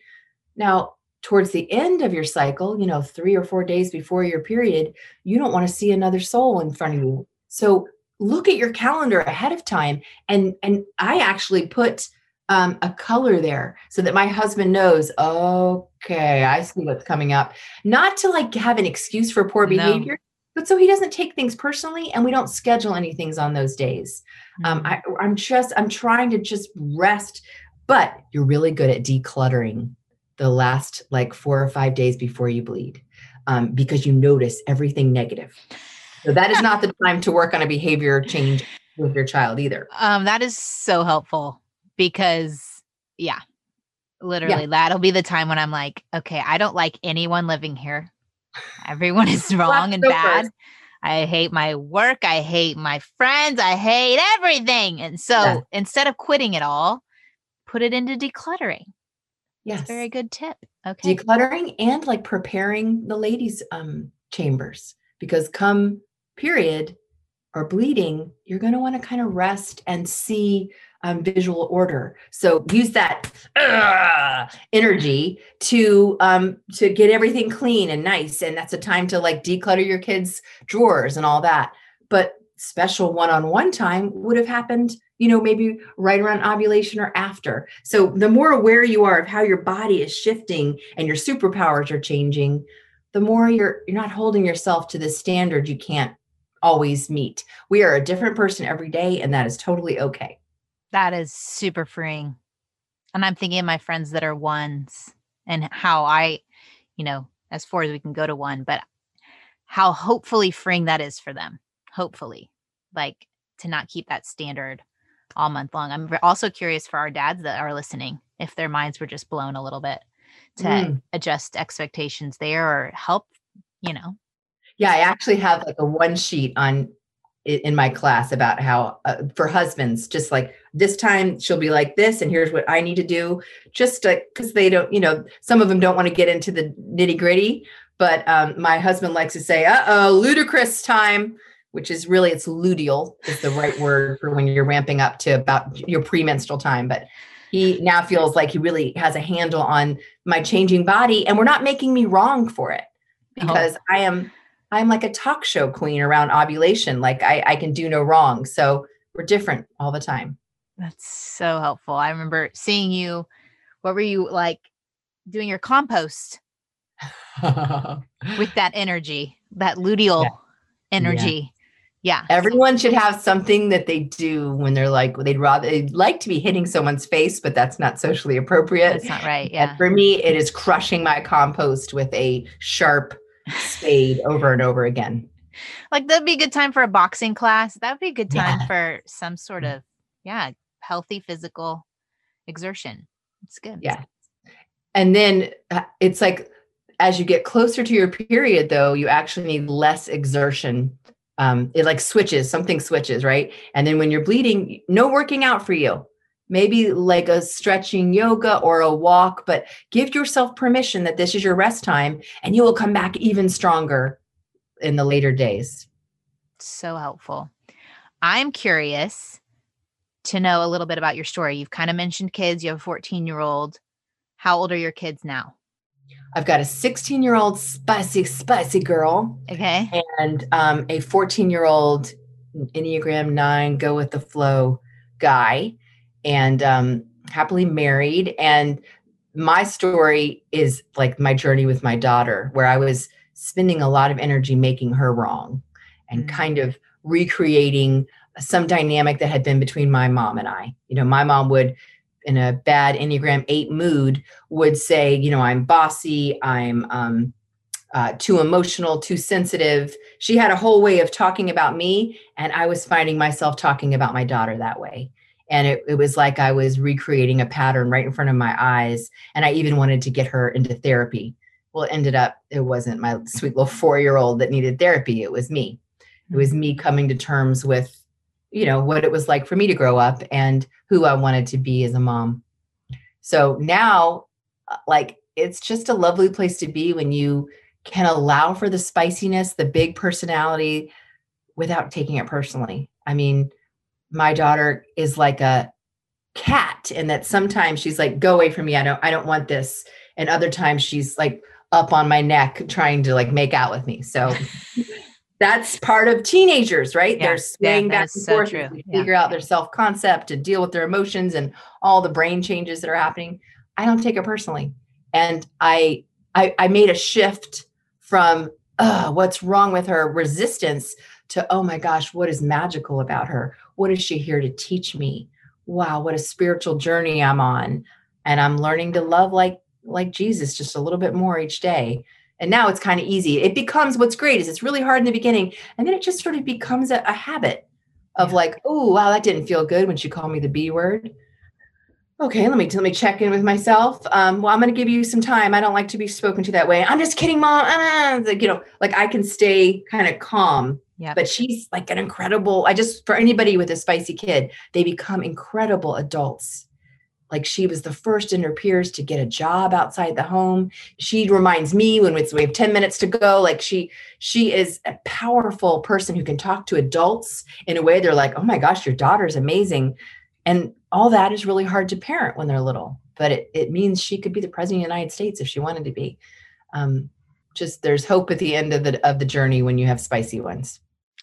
Now, towards the end of your cycle, you know, three or four days before your period, you don't want to see another soul in front of you. So look at your calendar ahead of time. And and I actually put um, a color there so that my husband knows, okay, I see what's coming up. Not to like have an excuse for poor No. behavior, but so he doesn't take things personally and we don't schedule anything on those days um, Mm. I, i'm just i'm trying to just rest but you're really good at decluttering the last like four or five days before you bleed um, because you notice everything negative so that is not the time to work on a behavior change with your child either Um, that is so helpful because yeah, literally that'll be the time when I'm like, okay, I don't like anyone living here. Everyone is wrong and go bad. first. I hate my work. I hate my friends. I hate everything. And so Yeah. instead of quitting it all, put it into decluttering. Yes. That's very good tip. Okay. decluttering and like preparing the ladies um chambers because come period or bleeding you're going to want to kind of rest and see um, visual order. So use that "Ugh," energy to um to get everything clean and nice and that's a time to like declutter your kids drawers and all that. But special one-on-one time would have happened you know maybe right around ovulation or after. So the more aware you are of how your body is shifting and your superpowers are changing the more you're you're not holding yourself to the standard you can't always meet we are a different person every day and that is totally okay That is super freeing. And I'm thinking of my friends that are ones and how I, you know, as far as we can go to one, but how hopefully freeing that is for them. Hopefully, like to not keep that standard all month long. I'm also curious for our dads that are listening if their minds were just blown a little bit to Mm. adjust expectations there or help, you know. Yeah i actually have like a one sheet on in my class about how uh, for husbands just like this time she'll be like this and here's what i need to do just because they don't you know some of them don't want to get into the nitty gritty but um, my husband likes to say uh-oh ludicrous time which is really it's luteal is the right word for when you're ramping up to about your premenstrual time but he now feels like he really has a handle on my changing body and we're not making me wrong for it Oh. because i am i'm like a talk show queen around ovulation like i i can do no wrong so we're different all the time That's so helpful. I remember seeing you. What were you like doing your compost with that energy, that luteal energy? Yeah. everyone should have something that they do when they're like they'd rather they'd like to be hitting someone's face but that's not socially appropriate That's not right. And Yeah. for me it is crushing my compost with a sharp spade over and over again Like that'd be a good time for a boxing class. That would be a good time Yeah. for some sort of, yeah, healthy physical exertion. It's good. Yeah. And then uh, it's like as you get closer to your period, though, you actually need less exertion. Um, it like switches, something switches, right? And then when you're bleeding, no working out for you. Maybe like a stretching yoga or a walk, but give yourself permission that this is your rest time and you will come back even stronger in the later days. So helpful. I'm curious to know a little bit about your story. You've kind of mentioned kids. You have a 14 year old. How old are your kids now? I've got a 16 year old spicy, spicy girl Okay. and um, a 14 year old Enneagram 9 go with the flow guy and um, happily married. And my story is like my journey with my daughter, where I was spending a lot of energy making her wrong and Mm. kind of recreating some dynamic that had been between my mom and I. You know, my mom would, in a bad Enneagram 8 mood, would say, you know, I'm bossy, I'm um, uh, too emotional, too sensitive. She had a whole way of talking about me, and I was finding myself talking about my daughter that way. And it, it was like I was recreating a pattern right in front of my eyes. And I even wanted to get her into therapy. Well, it ended up, it wasn't my sweet little four year old that needed therapy. It was me. It was me coming to terms with, you know, what it was like for me to grow up and who I wanted to be as a mom. So now, uh, like, it's just a lovely place to be when you can allow for the spiciness, the big personality without taking it personally. I mean, my daughter is like a cat and that sometimes she's like go away from me I don't I don't want this and other times she's like up on my neck trying to like make out with me. So that's part of teenagers, right? Yeah, They're yeah, swaying that back and so forth as they Yeah. figure out their self-concept to deal with their emotions and all the brain changes that are happening. I don't take it personally. And I I, I made a shift from uh, what's wrong with her resistance to oh my gosh, what is magical about her? What is she here to teach me? Wow, what a spiritual journey I'm on. And I'm learning to love like like Jesus just a little bit more each day. And now it's kind of easy. It becomes what's great is it's really hard in the beginning. And then it just sort of becomes a, a habit of Yeah. like, oh wow, that didn't feel good when she called me the B word. Okay, let me let me check in with myself. Um, well, I'm going to give you some time. I don't like to be spoken to that way. I'm just kidding, mom. Ah, you know, like I can stay kind of calm Yeah. But she's like an incredible, I just, for anybody with a spicy kid, they become incredible adults. Like she was the first in her peers to get a job outside the home. She reminds me when we have 10 minutes to go, like she, she is a powerful person who can talk to adults in a way they're like, oh my gosh, your daughter's amazing. And all that is really hard to parent when they're little, but it, it means she could be the president of the United States if she wanted to be. Um, just there's hope at the end of the of the journey when you have spicy ones.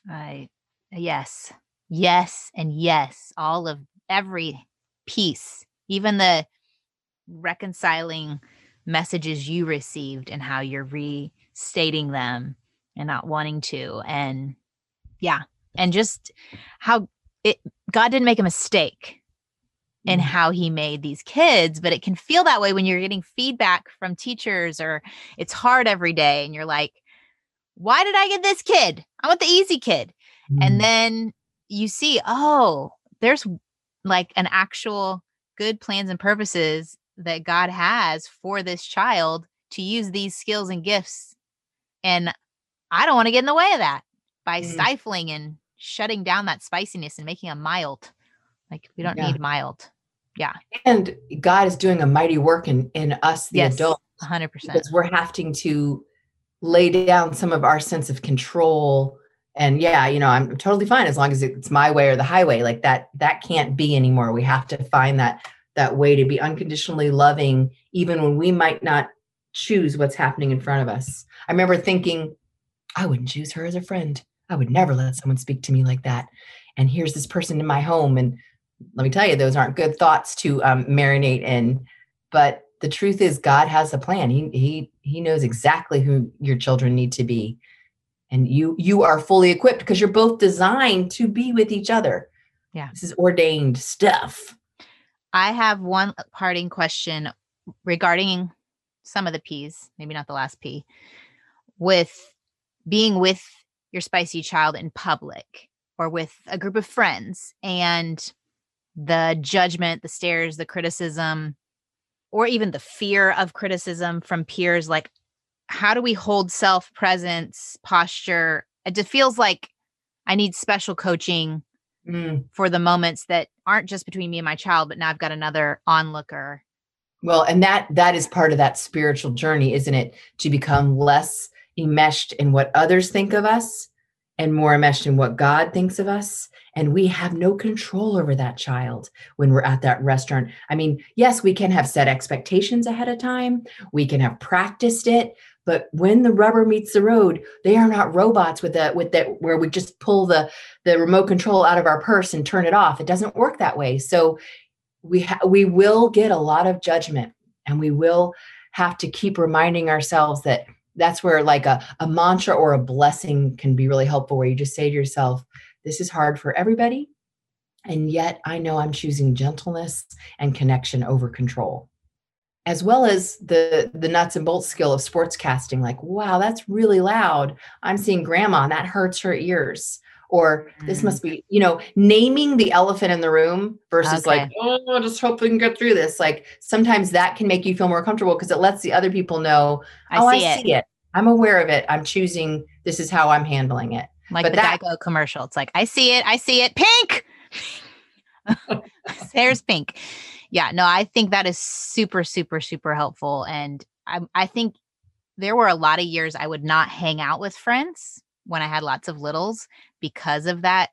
I yes. Yes and yes. All of every piece, even the reconciling messages you received and how you're restating them and not wanting to and yeah, and just how it God didn't make a mistake in Mhm. how he made these kids, but it can feel that way when you're getting feedback from teachers or it's hard every day and you're like, why did I get this kid? I want the easy kid. Mm. And then you see, oh, there's like an actual good plans and purposes that God has for this child to use these skills and gifts. And I don't want to get in the way of that by Mm. stifling and shutting down that spiciness and making them mild. Like we don't Yeah. need mild. Yeah. and God is doing a mighty work in in us, the yes. adults, a hundred percent. because we're having to lay down some of our sense of control. And yeah, you know, I'm totally fine as long as it's my way or the highway. Like that, that can't be anymore. We have to find that that way to be unconditionally loving, even when we might not choose what's happening in front of us. I remember thinking, I wouldn't choose her as a friend. I would never let someone speak to me like that. And here's this person in my home. And let me tell you, those aren't good thoughts to um, marinate in. But the truth is, God has a plan. He he he knows exactly who your children need to be, and you you are fully equipped because you're both designed to be with each other. Yeah. this is ordained stuff. I have one parting question regarding some of the P's, maybe not the last P, with being with your spicy child in public or with a group of friends and the judgment, the stares, the criticism, or even the fear of criticism from peers. Like, how do we hold self presence, posture? It just feels like I need special coaching Mm. for the moments that aren't just between me and my child, but now I've got another onlooker. Well, and that that is part of that spiritual journey, isn't it? To become less enmeshed in what others think of us and more enmeshed in what God thinks of us. And we have no control over that child when we're at that restaurant. I mean, yes, we can have set expectations ahead of time, we can have practiced it, but when the rubber meets the road, they are not robots with that with that where we just pull the the remote control out of our purse and turn it off. It doesn't work that way. So we ha- we will get a lot of judgment and we will have to keep reminding ourselves that that's where like a, a mantra or a blessing can be really helpful where you just say to yourself this is hard for everybody and yet i know i'm choosing gentleness and connection over control. As well as the the nuts and bolts skill of sportscasting like wow that's really loud. I'm seeing grandma and that hurts her ears or this Mm. must be you know naming the elephant in the room versus like oh I just hope we can get through this like sometimes that can make you feel more comfortable because it lets the other people know I oh see i it. see it i'm aware of it i'm choosing this is how i'm handling it Like But the that- Geico commercial. It's like, I see it, I see it. Pink. There's pink. Yeah, no, I think that is super, super, super helpful. And I, I think there were a lot of years I would not hang out with friends when I had lots of littles because of that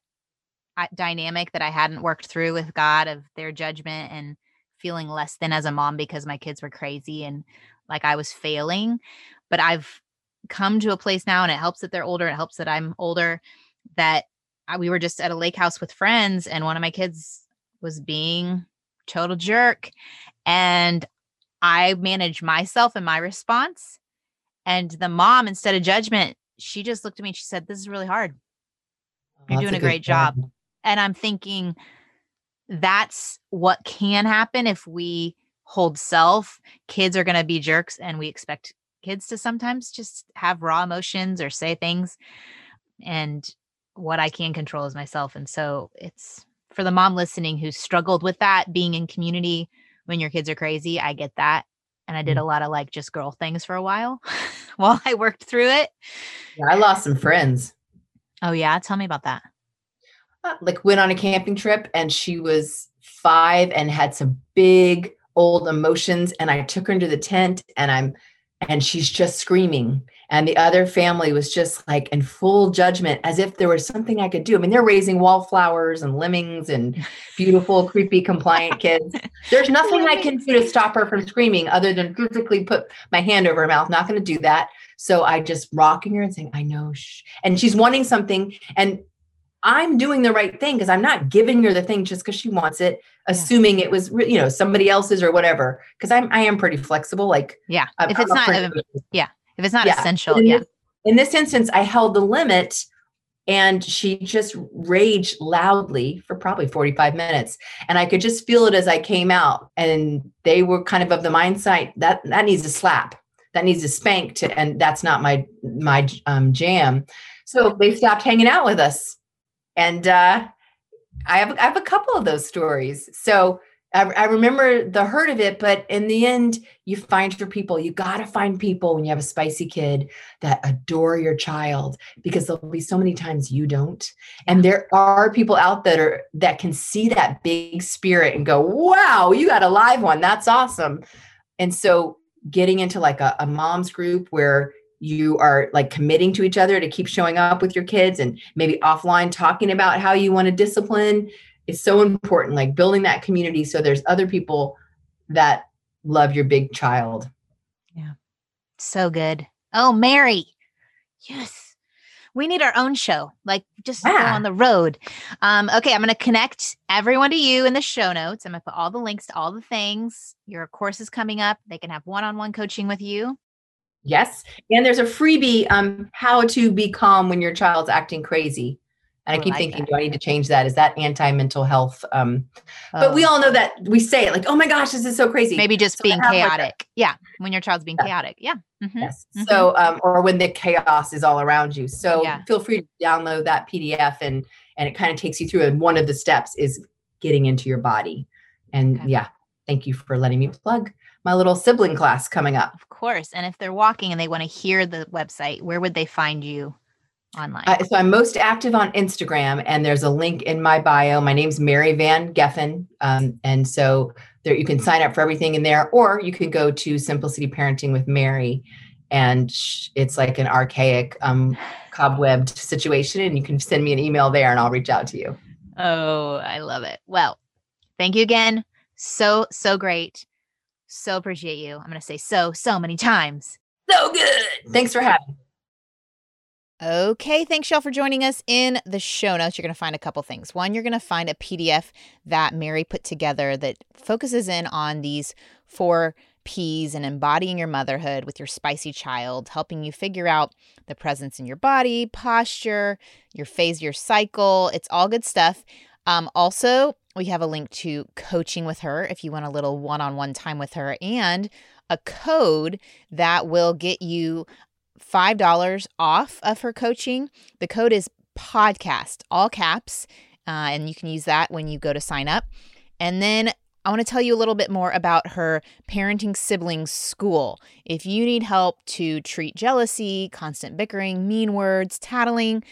uh, dynamic that I hadn't worked through with God of their judgment and feeling less than as a mom because my kids were crazy and like I was failing. But I've come to a place now and it helps that they're older. It helps that I'm older that I, we were just at a lake house with friends and one of my kids was being total jerk and I managed myself and my response and the mom instead of judgment she just looked at me and she said this is really hard You're That's doing a great job. point. and I'm thinking that's what can happen if we hold self. Kids are going to be jerks, and we expect kids to sometimes just have raw emotions or say things. And what I can control is myself. And so it's for the mom listening who struggled with that being in community when your kids are crazy. I get that. And I did a lot of like just girl things for a while while I worked through it. Yeah, i lost some friends Oh yeah, tell me about that. Uh, like went on a camping trip and she was five and had some big old emotions and I took her into the tent and I'm and she's just screaming and the other family was just like in full judgment as if there was something I could do. I mean, they're raising wallflowers and lemmings and beautiful, creepy, compliant kids. There's nothing I can do to stop her from screaming other than physically put my hand over her mouth. Not going to do that. So I just rocking her and saying, I know. Shh. And she's wanting something. And I'm doing the right thing because I'm not giving her the thing just because she wants it, assuming yeah. it was you know somebody else's or whatever. Because I'm I am pretty flexible. Like yeah, I'm, if it's not yeah, if it's not yeah. essential, in yeah. This, in this instance, I held the limit, and she just raged loudly for probably 45 minutes, and I could just feel it as I came out. And they were kind of of the mindset that that needs a slap, that needs a spank to, and that's not my my um, jam. So they stopped hanging out with us and uh, I have I have a couple of those stories. So I, I, remember the hurt of it, but in the end, you find your people. You got to find people when you have a spicy kid that adore your child because there'll be so many times you don't. And there are people out that are that can see that big spirit and go, "Wow, you got a live one. That's awesome." And so, getting into like a, a mom's group where you are like committing to each other to keep showing up with your kids and maybe offline talking about how you want to discipline is so important like building that community so there's other people that love your big child. Yeah. So good. Oh mary. Yes. We need our own show like just yeah. go on the road. Um, okay i'm going to connect everyone to you in the show notes. I'm going to put all the links to all the things. Your course is coming up. They can have one-on-one coaching with you Yes. And there's a freebie um how to be calm when your child's acting crazy. And I, I keep like thinking, that. do I need to change that? Is that anti-mental health? Um, oh. but we oh. all know that we say it like, oh my gosh, this is so crazy. Maybe just so being chaotic. Yeah. When your child's being yeah. chaotic. Yeah. Mm-hmm. Yes. Mm-hmm. So um, or when the chaos is all around you. So yeah. feel free to download that PDF and and it kind of takes you through. And one of the steps is getting into your body. And okay. yeah, thank you for letting me plug my little sibling class coming up. Of course. And if they're walking and they want to hear the website, where would they find you online? Uh, so I'm most active on Instagram, and there's a link in my bio. My name's Mary Van Geffen. Um, and so there you can sign up for everything in there, or you can go to Simplicity Parenting with Mary. And it's like an archaic, um, cobwebbed situation. And you can send me an email there and I'll reach out to you. Oh, I love it. Well, thank you again. So, so great. So appreciate you. I'm going to say so, so many times. So good. Thanks for having me. Okay, thanks y'all for joining us in the show notes. You're going to find a couple things. One, you're going to find a PDF that Mary put together that focuses in on these four P's and embodying your motherhood with your spicy child, helping you figure out the presence in your body, posture, your phase, your cycle. It's all good stuff. Um, also, we have a link to coaching with her if you want a little one on one time with her and a code that will get you $5 off of her coaching. The code is podcast, all caps, uh, and you can use that when you go to sign up. And then I want to tell you a little bit more about her parenting siblings school. If you need help to treat jealousy, constant bickering, mean words, tattling,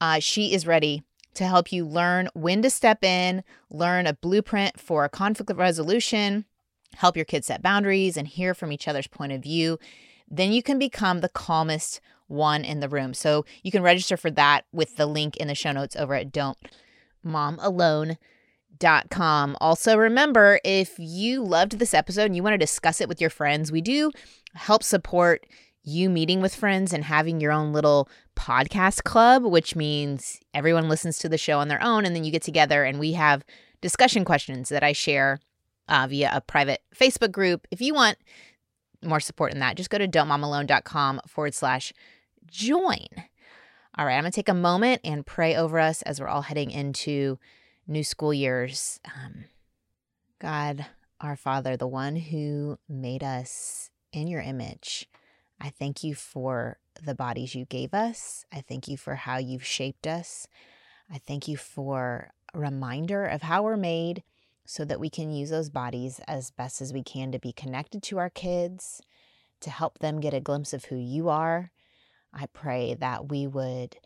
uh, she is ready to help you learn when to step in, learn a blueprint for a conflict resolution, help your kids set boundaries, and hear from each other's point of view. Then you can become the calmest one in the room. So you can register for that with the link in the show notes over at don'tmomalone.com. Also, remember if you loved this episode and you want to discuss it with your friends, we do help support you meeting with friends and having your own little podcast club, which means everyone listens to the show on their own. And then you get together and we have discussion questions that I share uh, via a private Facebook group. If you want more support in that, just go to don'tmomalone.com forward slash join. All right, I'm going to take a moment and pray over us as we're all heading into new school years. Um, God, our Father, the one who made us in your image, I thank you for the bodies you gave us. I thank you for how you've shaped us. I thank you for a reminder of how we're made so that we can use those bodies as best as we can to be connected to our kids, to help them get a glimpse of who you are. I pray that we would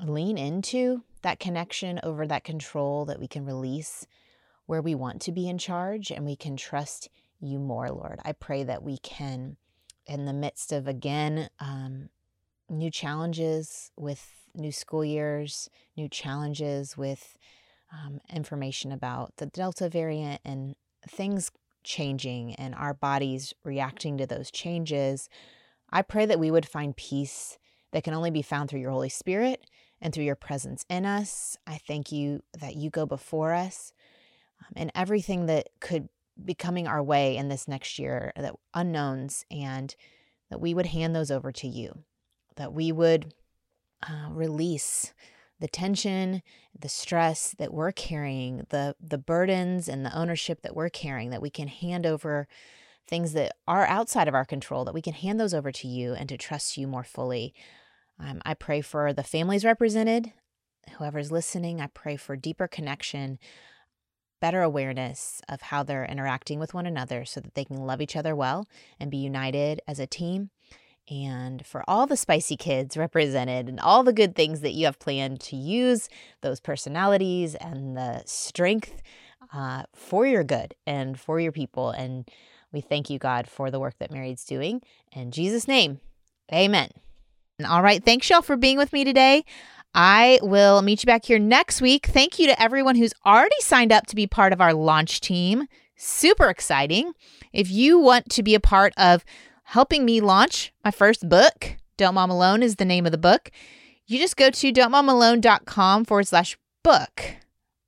lean into that connection over that control that we can release where we want to be in charge and we can trust you more, Lord. I pray that we can, in the midst of again, um, new challenges with new school years, new challenges with um, information about the Delta variant and things changing and our bodies reacting to those changes. I pray that we would find peace that can only be found through your Holy Spirit and through your presence in us. I thank you that you go before us um, and everything that could be coming our way in this next year, that unknowns, and that we would hand those over to you, that we would uh, release the tension, the stress that we're carrying, the the burdens and the ownership that we're carrying, that we can hand over things that are outside of our control, that we can hand those over to you and to trust you more fully. Um, I pray for the families represented, whoever's listening. I pray for deeper connection, better awareness of how they're interacting with one another so that they can love each other well and be united as a team. And for all the spicy kids represented and all the good things that you have planned to use those personalities and the strength uh, for your good and for your people. And we thank you, God, for the work that Mary's doing. In Jesus' name, amen. All right. Thanks, y'all, for being with me today. I will meet you back here next week. Thank you to everyone who's already signed up to be part of our launch team. Super exciting. If you want to be a part of helping me launch my first book, Don't Mom Alone is the name of the book, you just go to don'tmomalone.com forward slash book.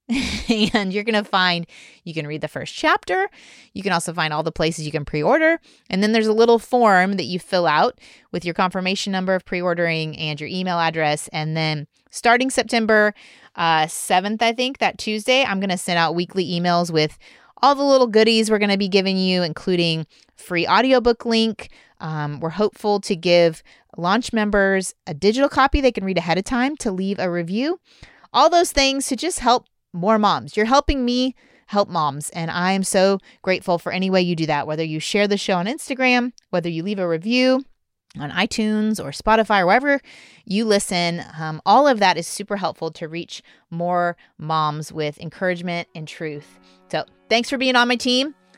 and you're going to find you can read the first chapter. You can also find all the places you can pre order. And then there's a little form that you fill out with your confirmation number of pre ordering and your email address. And then starting September uh, 7th, I think, that Tuesday, I'm going to send out weekly emails with all the little goodies we're going to be giving you, including free audiobook link. Um, we're hopeful to give launch members a digital copy they can read ahead of time to leave a review. All those things to just help more moms. You're helping me help moms. And I am so grateful for any way you do that, whether you share the show on Instagram, whether you leave a review on iTunes or Spotify or wherever you listen. Um, all of that is super helpful to reach more moms with encouragement and truth. So thanks for being on my team.